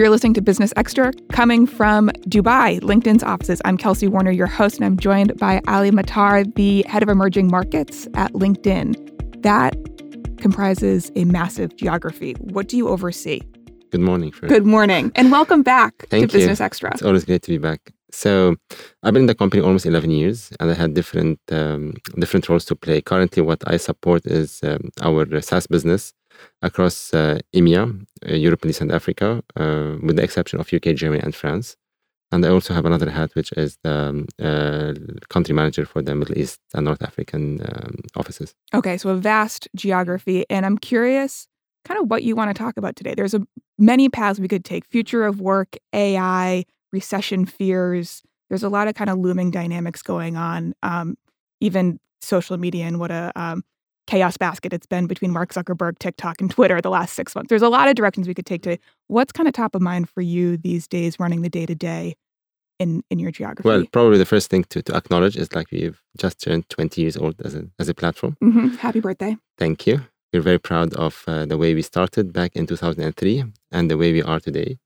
You're listening to Business Extra coming from Dubai, LinkedIn's offices. I'm Kelsey Warner, your host, and I'm joined by Ali Matar, the head of emerging markets at LinkedIn. That comprises a massive geography. What do you oversee? Good morning. Fred. Good morning, and welcome back Thank to you. Business Extra. It's always great to be back. So, I've been in the company almost 11 years, and I had different um, different roles to play. Currently, what I support is um, our SaaS business across uh, EMEA, uh, Europe, East, and Africa, uh, with the exception of UK, Germany, and France. And I also have another hat, which is the um, country manager for the Middle East and North African um, offices. Okay, so a vast geography. And I'm curious kind of what you want to talk about today. There's a, many paths we could take future of work, AI, recession fears. There's a lot of kind of looming dynamics going on, um, even social media and what a um, chaos basket it's been between Mark Zuckerberg, TikTok, and Twitter the last six months. There's a lot of directions we could take to What's kind of top of mind for you these days running the day to day in in your geography? Well, probably the first thing to, to acknowledge is like we've just turned 20 years old as a, as a platform. Mm-hmm. Happy birthday. Thank you. We're very proud of uh, the way we started back in 2003 and the way we are today.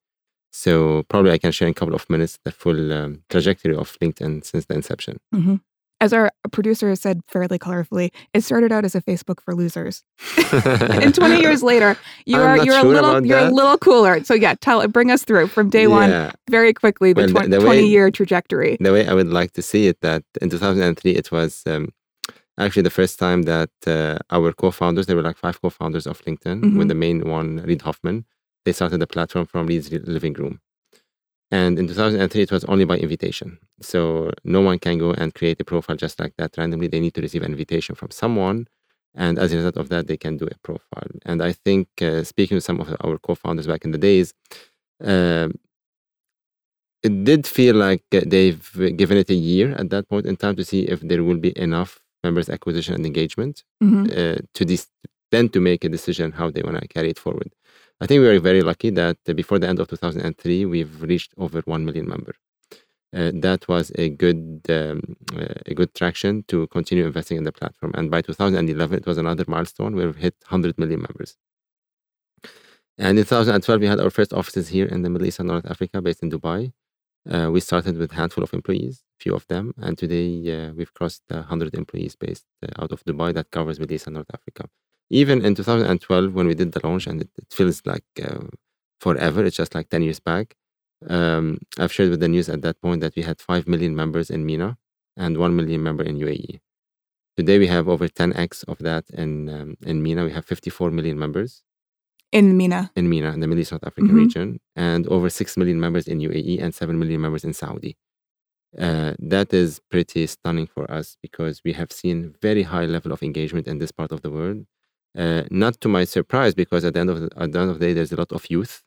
So probably I can share in a couple of minutes the full um, trajectory of LinkedIn since the inception. Mm-hmm as our producer said fairly colorfully, it started out as a Facebook for losers. and 20 years later, you I'm are you're sure a little you're that. a little cooler. So yeah, tell bring us through from day yeah. one very quickly the, well, 20, the, the 20 way, year trajectory. The way I would like to see it that in 2003 it was um, actually the first time that uh, our co-founders, there were like five co-founders of LinkedIn, mm-hmm. with the main one Reid Hoffman, they started the platform from Reid's living room. And in 2003, it was only by invitation. So no one can go and create a profile just like that randomly. They need to receive an invitation from someone. And as a result of that, they can do a profile. And I think, uh, speaking with some of our co founders back in the days, uh, it did feel like they've given it a year at that point in time to see if there will be enough members acquisition and engagement mm-hmm. uh, to then to make a decision how they want to carry it forward. I think we were very lucky that before the end of 2003, we've reached over 1 million members. Uh, that was a good um, uh, a good traction to continue investing in the platform. And by 2011, it was another milestone where we hit 100 million members. And in 2012, we had our first offices here in the Middle East and North Africa, based in Dubai. Uh, we started with a handful of employees, few of them, and today uh, we've crossed 100 employees based uh, out of Dubai that covers Middle East and North Africa even in 2012 when we did the launch and it, it feels like uh, forever it's just like 10 years back um, i've shared with the news at that point that we had 5 million members in MENA and 1 million member in uae today we have over 10x of that in um, in MENA. We have 54 million members. In MENA. In MENA in the Middle East North African mm-hmm. region and over 6 million members in UAE and 7 million members in Saudi. Uh, that is pretty stunning for us because we have seen very high level of engagement in this part of the world uh, not to my surprise, because at the end of the, at the end of the day, there's a lot of youth,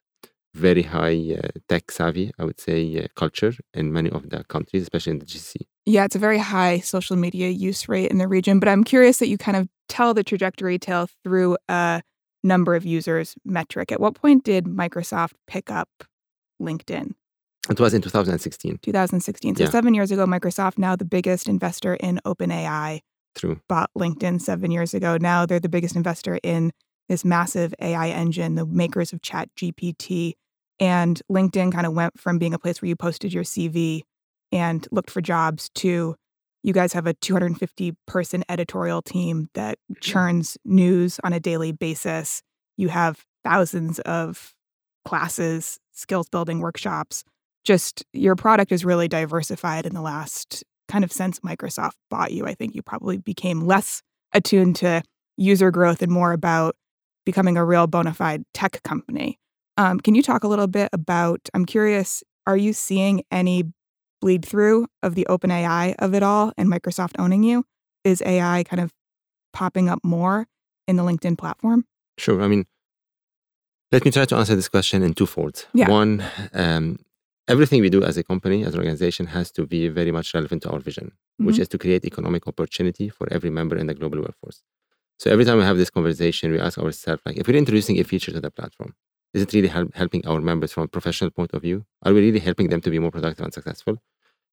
very high uh, tech savvy, I would say, uh, culture in many of the countries, especially in the GCC. Yeah, it's a very high social media use rate in the region. But I'm curious that you kind of tell the trajectory tale through a number of users metric. At what point did Microsoft pick up LinkedIn? It was in 2016. 2016. So yeah. seven years ago, Microsoft, now the biggest investor in OpenAI, True. bought LinkedIn seven years ago. Now they're the biggest investor in this massive AI engine, the makers of Chat GPT. And LinkedIn kind of went from being a place where you posted your CV and looked for jobs to you guys have a 250 person editorial team that mm-hmm. churns news on a daily basis. You have thousands of classes, skills building workshops. Just your product is really diversified in the last kind of since Microsoft bought you, I think you probably became less attuned to user growth and more about becoming a real bona fide tech company. Um, can you talk a little bit about? I'm curious, are you seeing any bleed through of the open AI of it all and Microsoft owning you? Is AI kind of popping up more in the LinkedIn platform? Sure. I mean, let me try to answer this question in two folds. Yeah. One, um, everything we do as a company, as an organization, has to be very much relevant to our vision, mm-hmm. which is to create economic opportunity for every member in the global workforce. So every time we have this conversation, we ask ourselves, like, if we're introducing a feature to the platform, is it really help, helping our members from a professional point of view? Are we really helping them to be more productive and successful?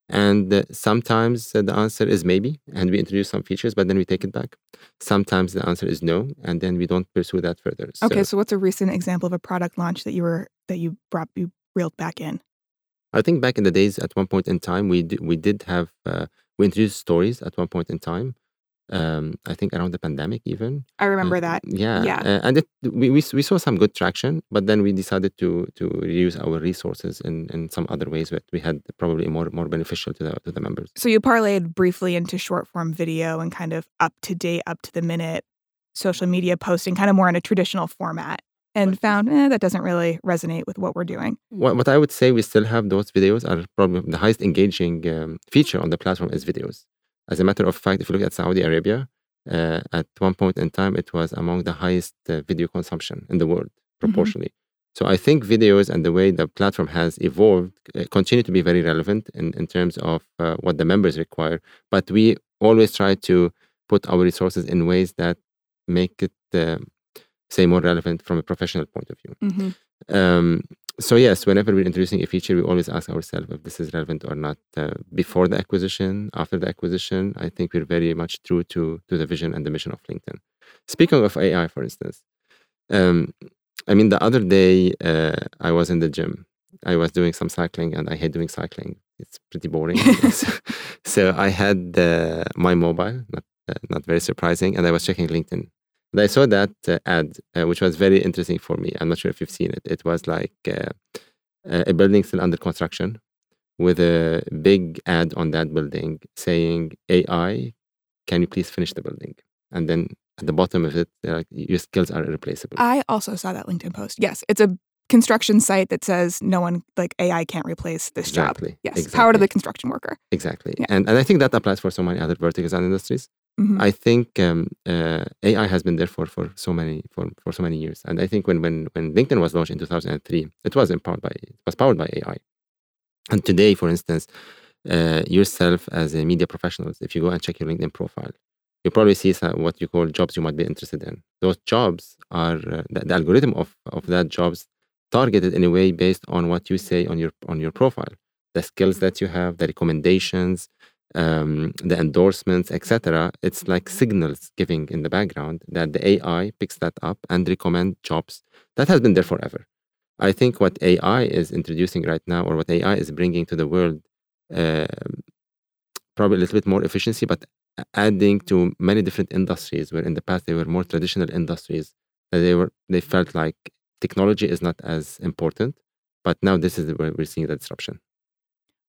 And uh, sometimes uh, the answer is maybe, and we introduce some features, but then we take it back. Sometimes the answer is no, and then we don't pursue that further. Okay, so, so what's a recent example of a product launch that you were that you brought you reeled back in? I think back in the days, at one point in time, we d- we did have uh, we introduced stories at one point in time. Um, I think around the pandemic, even. I remember Uh, that. Yeah, Yeah. uh, and it, we, we we saw some good traction, but then we decided to to reuse our resources in, in some other ways that we had probably more more beneficial to the to the members. So you parlayed briefly into short form video and kind of up to date, up to the minute social media posting, kind of more in a traditional format, and found eh, that doesn't really resonate with what we're doing. What, what I would say, we still have those videos are probably the highest engaging um, feature on the platform is videos. As a matter of fact, if you look at Saudi Arabia, uh, at one point in time, it was among the highest uh, video consumption in the world proportionally. So I think videos and the way the platform has evolved uh, continue to be very relevant in, in terms of uh, what the members require. But we always try to put our resources in ways that make it, uh, say, more relevant from a professional point of view. Mm-hmm. Um, so yes, whenever we're introducing a feature, we always ask ourselves if this is relevant or not. Uh, before the acquisition, after the acquisition, I think we're very much true to to the vision and the mission of LinkedIn. Speaking of AI, for instance, um, I mean, the other day uh, I was in the gym. I was doing some cycling, and I hate doing cycling. It's pretty boring. so, so I had uh, my mobile, not uh, not very surprising, and I was checking LinkedIn. And I saw that uh, ad, uh, which was very interesting for me. I'm not sure if you've seen it. It was like uh, a building still under construction with a big ad on that building saying, AI, can you please finish the building? And then at the bottom of it, like, your skills are irreplaceable. I also saw that LinkedIn post. Yes, it's a construction site that says no one like AI can't replace this Exactly, job. Yes, exactly. power to the construction worker. exactly. Yeah. And, and I think that applies for so many other verticals and industries. Mhm. I think um, uh, AI has been there for, for so many for, for so many years, and I think when when when LinkedIn was launched in 2003, it was empowered by it was powered by AI. And today, for instance, uh, yourself as a media professional, if you go and check your LinkedIn profile, you probably see some, what you call jobs you might be interested in. Those jobs are uh, the, the algorithm of of that jobs targeted in a way based on what you say on your on your profile, the skills that you have, the recommendations, um, the endorsements, etc. It's like signals giving in the background that the AI picks that up and recommend jobs. That has been there forever. I think what AI is introducing right now, or what AI is bringing to the world, uh, probably a little bit more efficiency, but adding to many different industries where in the past they were more traditional industries they were they felt like technology is not as important. But now this is where we're seeing the disruption.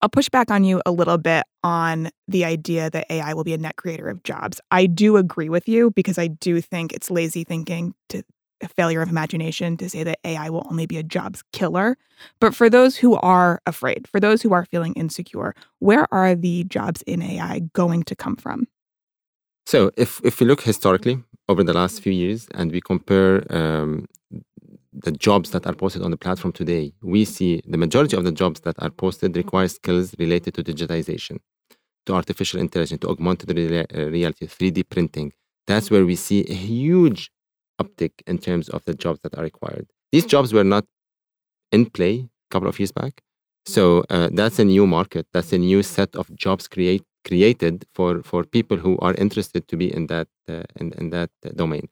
I'll push back on you a little bit on the idea that AI will be a net creator of jobs. I do agree with you because I do think it's lazy thinking to a failure of imagination to say that AI will only be a jobs killer. But for those who are afraid, for those who are feeling insecure, where are the jobs in AI going to come from? So if if we look historically over the last few years and we compare um, the jobs that are posted on the platform today, we see the majority of the jobs that are posted require skills related to digitization, to artificial intelligence, to augmented uh, reality, 3D printing. That's where we see a huge uptick in terms of the jobs that are required. These jobs were not in play a couple of years back. So uh, that's a new market. That's a new set of jobs create, created for, for people who are interested to be in that uh, in, in that domain.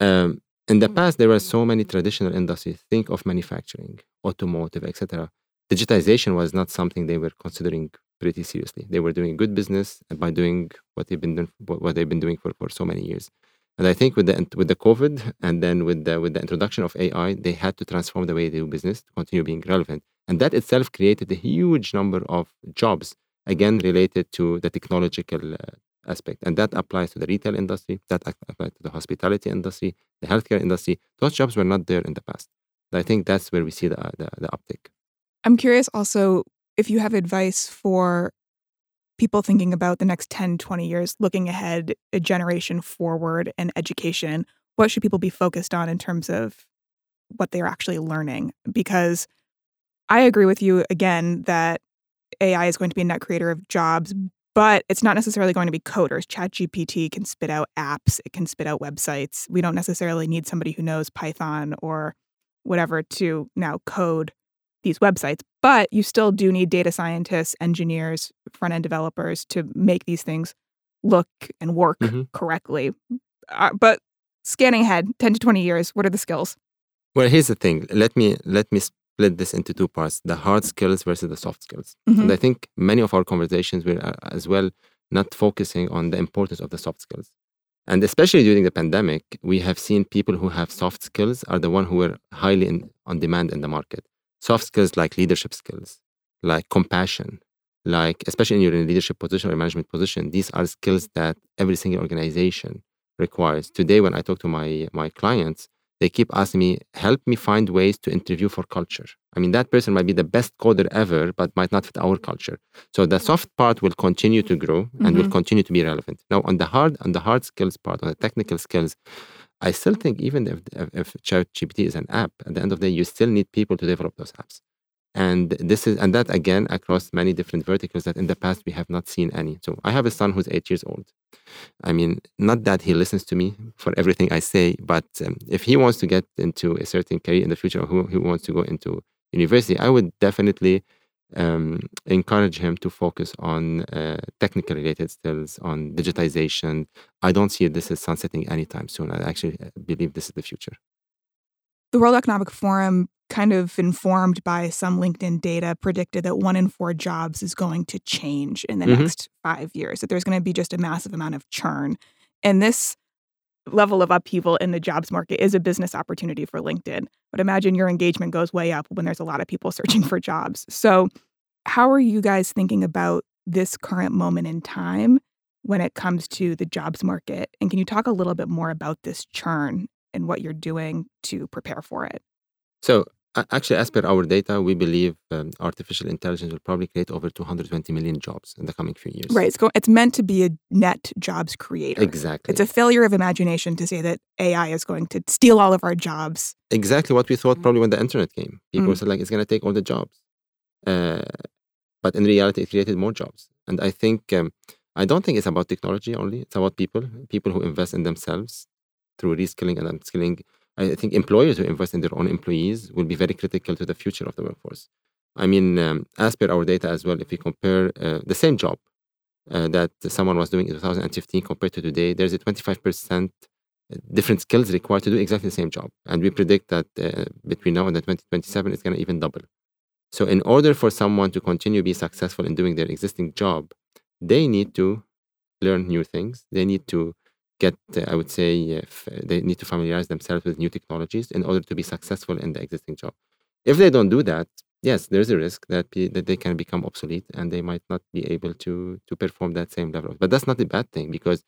Um, in the past, there were so many traditional industries. Think of manufacturing, automotive, etc. Digitization was not something they were considering pretty seriously. They were doing good business by doing what they've been doing, what they've been doing for, for so many years. And I think with the with the COVID and then with the with the introduction of AI, they had to transform the way they do business to continue being relevant. And that itself created a huge number of jobs, again related to the technological uh, aspect. And that applies to the retail industry, that applies to the hospitality industry, the healthcare industry. Those jobs were not there in the past. I think that's where we see the, the, the uptick. I'm curious also if you have advice for people thinking about the next 10, 20 years, looking ahead, a generation forward in education. What should people be focused on in terms of what they're actually learning? Because I agree with you again that AI is going to be a net creator of jobs, but it's not necessarily going to be coders. ChatGPT can spit out apps, it can spit out websites. We don't necessarily need somebody who knows Python or whatever to now code these websites, but you still do need data scientists, engineers, front end developers to make these things look and work Mhm. correctly. Uh, but scanning ahead 10 to 20 years, what are the skills? Well, here's the thing. Let me let me split this into two parts: the hard skills versus the soft skills. Mhm. And I think many of our conversations were uh, as well not focusing on the importance of the soft skills. And especially during the pandemic, we have seen people who have soft skills are the one who were highly in, on demand in the market. Soft skills like leadership skills, like compassion, like especially when you're in your leadership position or management position, these are skills that every single organization requires. Today, when I talk to my my clients, they keep asking me, help me find ways to interview for culture. I mean, that person might be the best coder ever, but might not fit our culture. So the soft part will continue to grow and will Mhm. continue to be relevant. Now, on the hard on the hard skills part, on the technical skills, I still think even if, if, if ChatGPT is an app, at the end of the day, you still need people to develop those apps. And this is and that again across many different verticals that in the past we have not seen any. So I have a son who's eight years old. I mean, not that he listens to me for everything I say, but um, if he wants to get into a certain career in the future or who he wants to go into university, I would definitely um, encourage him to focus on uh, technical related skills, on digitization. I don't see this as sunsetting anytime soon. I actually uh, believe this is the future. The World Economic Forum, kind of informed by some LinkedIn data, predicted that one in four jobs is going to change in the Mhm. next five years, that there's going to be just a massive amount of churn. And this level of upheaval in the jobs market is a business opportunity for LinkedIn. But imagine your engagement goes way up when there's a lot of people searching for jobs. So, how are you guys thinking about this current moment in time when it comes to the jobs market? And can you talk a little bit more about this churn and what you're doing to prepare for it? So, actually, as per our data, we believe um, artificial intelligence will probably create over 220 million jobs in the coming few years. Right. It's, go- it's meant to be a net jobs creator. Exactly. It's a failure of imagination to say that AI is going to steal all of our jobs. exactly what we thought probably when the internet came. People Mm. said like it's going to take all the jobs, uh, but in reality, it created more jobs. And I think um, I don't think it's about technology only. It's about people, people who invest in themselves through reskilling and upskilling. I think employers who invest in their own employees will be very critical to the future of the workforce. I mean, um, as per our data as well, if we compare uh, the same job uh, that someone was doing in 2015 compared to today, there's a 25% different skills required to do exactly the same job. And we predict that uh, between now and the 2027, it's going to even double. So, in order for someone to continue to be successful in doing their existing job, they need to learn new things. They need to get, uh, I would say, uh, they need to familiarize themselves with new technologies in order to be successful in the existing job. If they don't do that, yes, there's a risk that that they can become obsolete and they might not be able to to perform that same level. But that's not a bad thing because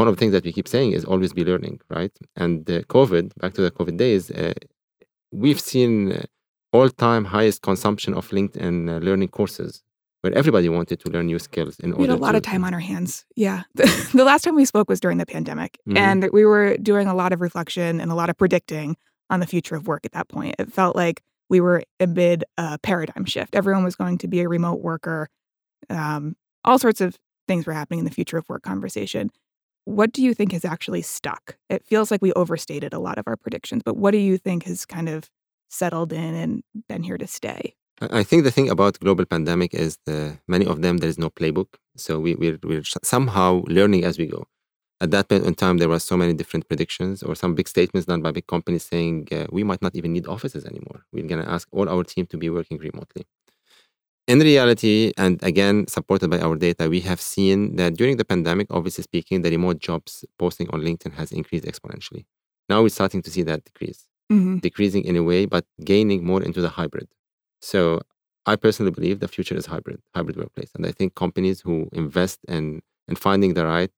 one of the things that we keep saying is always be learning, right? And uh, COVID, back to the COVID days, uh, we've seen uh, all-time highest consumption of LinkedIn learning courses, where everybody wanted to learn new skills. In We had a lot to, of time on our hands. Yeah. the last time we spoke was during the pandemic, Mhm. and we were doing a lot of reflection and a lot of predicting on the future of work at that point. It felt like we were amid a paradigm shift. Everyone was going to be a remote worker. Um, all sorts of things were happening in the future of work conversation. What do you think has actually stuck? It feels like we overstated a lot of our predictions, but what do you think has kind of settled in and been here to stay? I think the thing about global pandemic is the many of them there is no playbook, so we we're, we're somehow learning as we go. At that point in time, there were so many different predictions or some big statements done by big companies saying uh, we might not even need offices anymore. We're going to ask all our team to be working remotely. In reality, and again supported by our data, we have seen that during the pandemic, obviously speaking, the remote jobs posting on LinkedIn has increased exponentially. Now we're starting to see that decrease Mm-hmm. decreasing in a way, but gaining more into the hybrid. So I personally believe the future is hybrid, hybrid workplace. And I think companies who invest in, in finding the right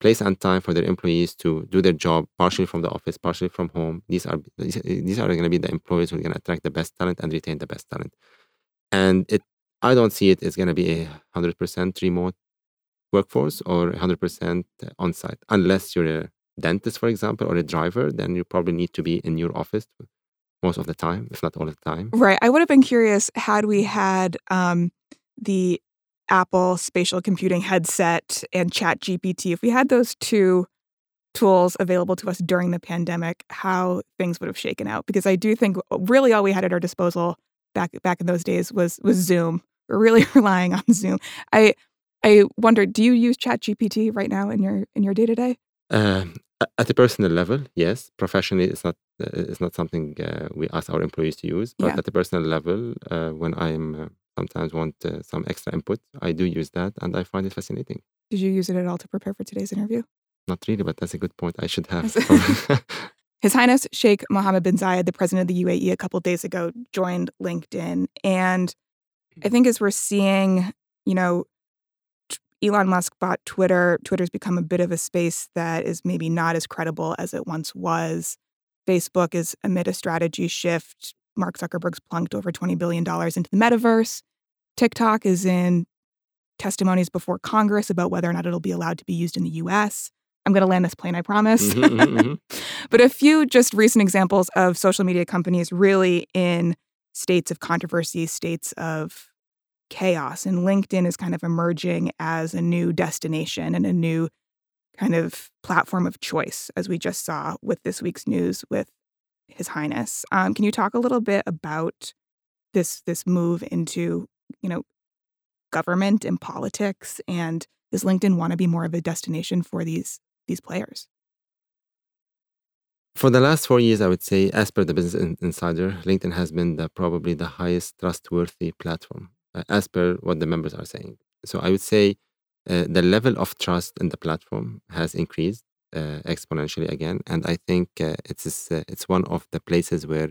place and time for their employees to do their job partially from the office, partially from home, these are these, are going to be the employees who are going to attract the best talent and retain the best talent. And it I don't see it as going to be a hundred percent remote workforce or hundred percent on site, unless you're a dentist, for example, or a driver, then you probably need to be in your office most of the time, if not all the time. Right. I would have been curious had we had um, the Apple spatial computing headset and Chat GPT, if we had those two tools available to us during the pandemic, how things would have shaken out. Because I do think really all we had at our disposal back back in those days was was Zoom. We're really relying on Zoom. I I wonder, do you use Chat GPT right now in your in your day to day? Uh, at a personal level, yes. Professionally, it's not it's not something uh, we ask our employees to use. But Yeah. at the personal level, uh, when I'm uh, sometimes want uh, some extra input, I do use that, and I find it fascinating. Did you use it at all to prepare for today's interview? Not really, but that's a good point. I should have. His Highness Sheikh Mohammed bin Zayed, the president of the UAE, a couple days ago joined LinkedIn. And I think as we're seeing, you know, Elon Musk bought Twitter, Twitter's become a bit of a space that is maybe not as credible as it once was. Facebook is amid a strategy shift. Mark Zuckerberg's plunked over $20 billion into the metaverse. TikTok is in testimonies before Congress about whether or not it'll be allowed to be used in the US. I'm going to land this plane, I promise. Mhm, mhm, mhm. but a few just recent examples of social media companies really in states of controversy, states of chaos. And LinkedIn is kind of emerging as a new destination and a new kind of platform of choice, as we just saw with this week's news with His Highness. Um, can you talk a little bit about this this move into you know government and politics, and does LinkedIn want to be more of a destination for these these players? For the last four years, I would say, as per the Business Insider, LinkedIn has been the, probably the highest trustworthy platform, as per what the members are saying. So I would say uh, the level of trust in the platform has increased uh, exponentially again, and I think uh, it's uh, it's one of the places where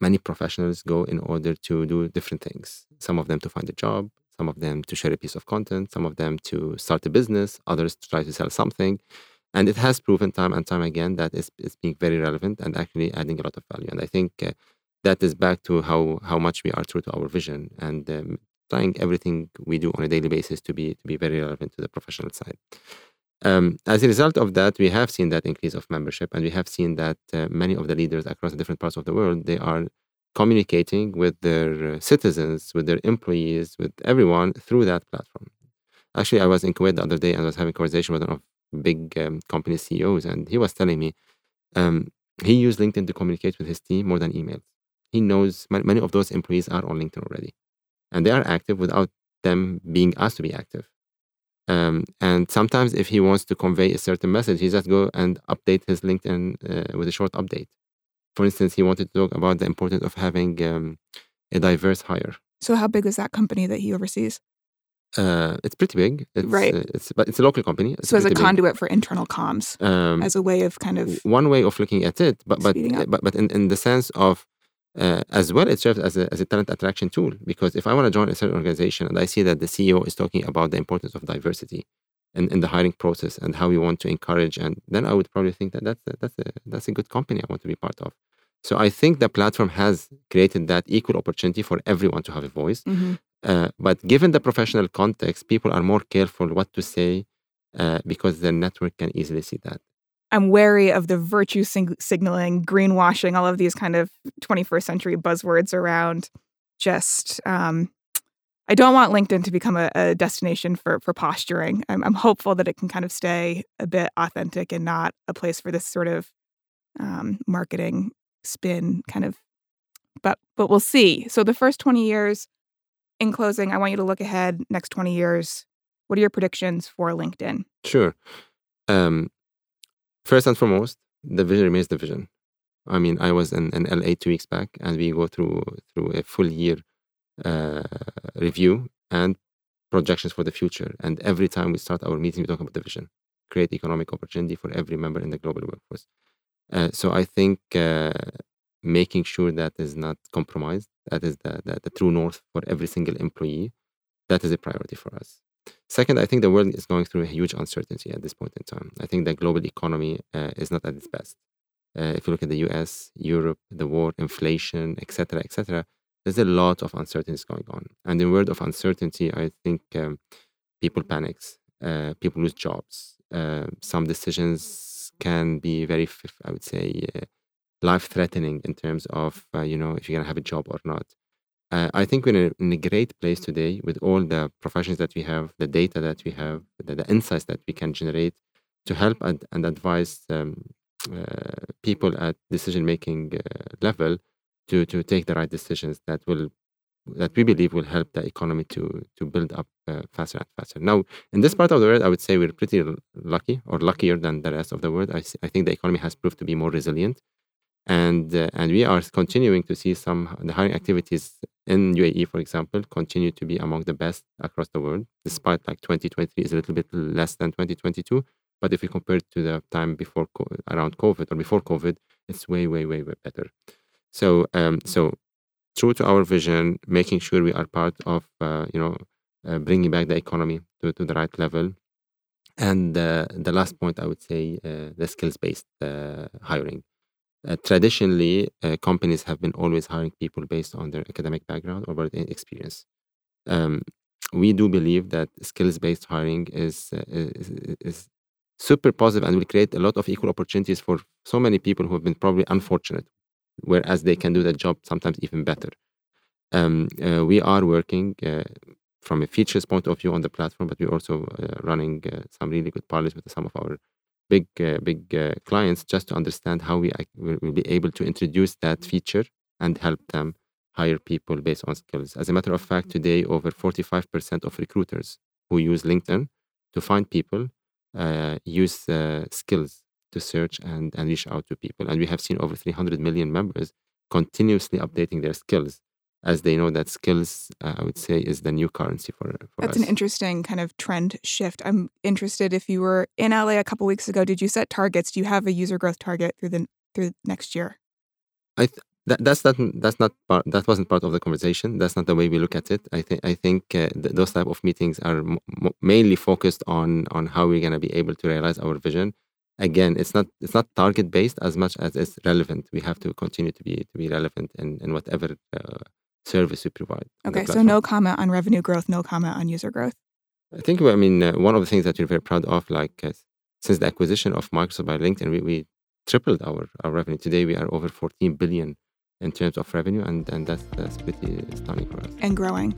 many professionals go in order to do different things. Some of them to find a job, some of them to share a piece of content, some of them to start a business, others to try to sell something. And it has proven time and time again that it's, it's being very relevant and actually adding a lot of value. And I think uh, that is back to how, how much we are true to our vision and um, trying everything we do on a daily basis to be, to be very relevant to the professional side. Um, as a result of that, we have seen that increase of membership, and we have seen that uh, many of the leaders across the different parts of the world they are communicating with their uh, citizens, with their employees, with everyone through that platform. Actually, I was in Kuwait the other day and I was having a conversation with one of big um, company CEOs, and he was telling me um, he used LinkedIn to communicate with his team more than emails. He knows many of those employees are on LinkedIn already, and they are active without them being asked to be active. Um, and sometimes, if he wants to convey a certain message, he just go and update his LinkedIn uh, with a short update. For instance, he wanted to talk about the importance of having um, a diverse hire. So, how big is that company that he oversees? Uh, it's pretty big. It's, Right. uh, it's but it's a local company. It's So, as a big. conduit for internal comms, Um, as a way of kind of one way of looking at it, but but but, but in, in the sense of uh, as well, it serves as a, as a talent attraction tool because if I want to join a certain organization and I see that the CEO is talking about the importance of diversity in, in the hiring process and how we want to encourage, and then I would probably think that that's a, that's a, that's a good company I want to be part of. So I think the platform has created that equal opportunity for everyone to have a voice. Mhm. Uh, but given the professional context, people are more careful what to say uh, because their network can easily see that. I'm wary of the virtue sig- signaling, greenwashing, all of these kind of 21st century buzzwords around just. Um, I don't want LinkedIn to become a, a destination for for posturing. I'm, I'm hopeful that it can kind of stay a bit authentic and not a place for this sort of um, marketing spin kind of. But but we'll see. So the first 20 years. In closing, I want you to look ahead next 20 years. What are your predictions for LinkedIn? Sure. Um, first and foremost, the vision remains the vision. I mean, I was in, in LA two weeks back, and we go through through a full year uh, review and projections for the future. And every time we start our meeting, we talk about the vision, create economic opportunity for every member in the global workforce. Uh, so I think uh, making sure that is not compromised, that is the, the, the true north for every single employee, that is a priority for us. Second, I think the world is going through a huge uncertainty at this point in time. I think the global economy uh, is not at its best. Uh, if you look at the U.S., Europe, the war, inflation, etc., etc., there's a lot of uncertainties going on. And in word of uncertainty, I think um, people panics, uh, people lose jobs. Uh, some decisions can be very, I would say, uh, life-threatening in terms of uh, you know if you're gonna have a job or not. Uh, I think we're in a, in a great place today with all the professions that we have, the data that we have, the, the insights that we can generate to help and, and advise um, uh, people at decision making uh, level to to take the right decisions that will that we believe will help the economy to to build up uh, faster and faster. Now, in this part of the world, I would say we're pretty lucky or luckier than the rest of the world. I think the economy has proved to be more resilient. and uh, and we are continuing to see some the hiring activities in UAE, for example, continue to be among the best across the world, despite like 2023 is a little bit less than 2022. But if we compare it to the time before around COVID or before COVID, it's way, way, way, way better. So, um, so true to our vision, making sure we are part of, uh, you know, uh, bringing back the economy to, to the right level. And uh, the last point, I would say, uh, the skills-based uh, hiring. Uh, traditionally, uh, companies have been always hiring people based on their academic background or their experience. Um, we do believe that skills-based hiring is, uh, is, is super positive and will create a lot of equal opportunities for so many people who have been probably unfortunate, whereas they can do the job sometimes even better. Um, uh, we are working uh, from a features point of view on the platform, but we're also running some really good pilots with some of our big uh, big uh, clients just to understand how we will be able to introduce that feature and help them hire people based on skills. As a matter of fact, today over 45% of recruiters who use LinkedIn to find people uh, use uh, skills to search and, and reach out to people. And we have seen over 300 million members continuously updating their skills as they know that skills, uh, I would say, is the new currency for, for That's us. an interesting kind of trend shift. I'm interested if you were in LA a couple weeks ago, did you set targets? Do you have a user growth target through the through next year? I th- that, that's not that's not part that wasn't part of the conversation. That's not the way we look at it. I think I think uh, th- those type of meetings are m- mainly focused on on how we're going to be able to realize our vision. Again, it's not it's not target based as much as it's relevant. We have to continue to be to be relevant in in whatever uh, service we provide. Okay, so no comment on revenue growth, no comment on user growth. I think, I mean, uh, one of the things that we're very proud of, like uh, since the acquisition of Microsoft by LinkedIn, we, we tripled our, our revenue. Today, we are over 14 billion in terms of revenue, and, and that's, that's pretty stunning for us. And growing.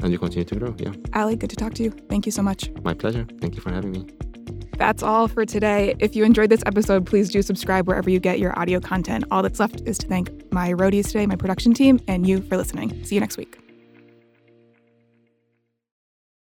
And we continue to grow, yeah. Ali, good to talk to you. Thank you so much. My pleasure. Thank you for having me. That's all for today. If you enjoyed this episode, please do subscribe wherever you get your audio content. All that's left is to thank my roadies today, my production team, and you for listening. See you next week.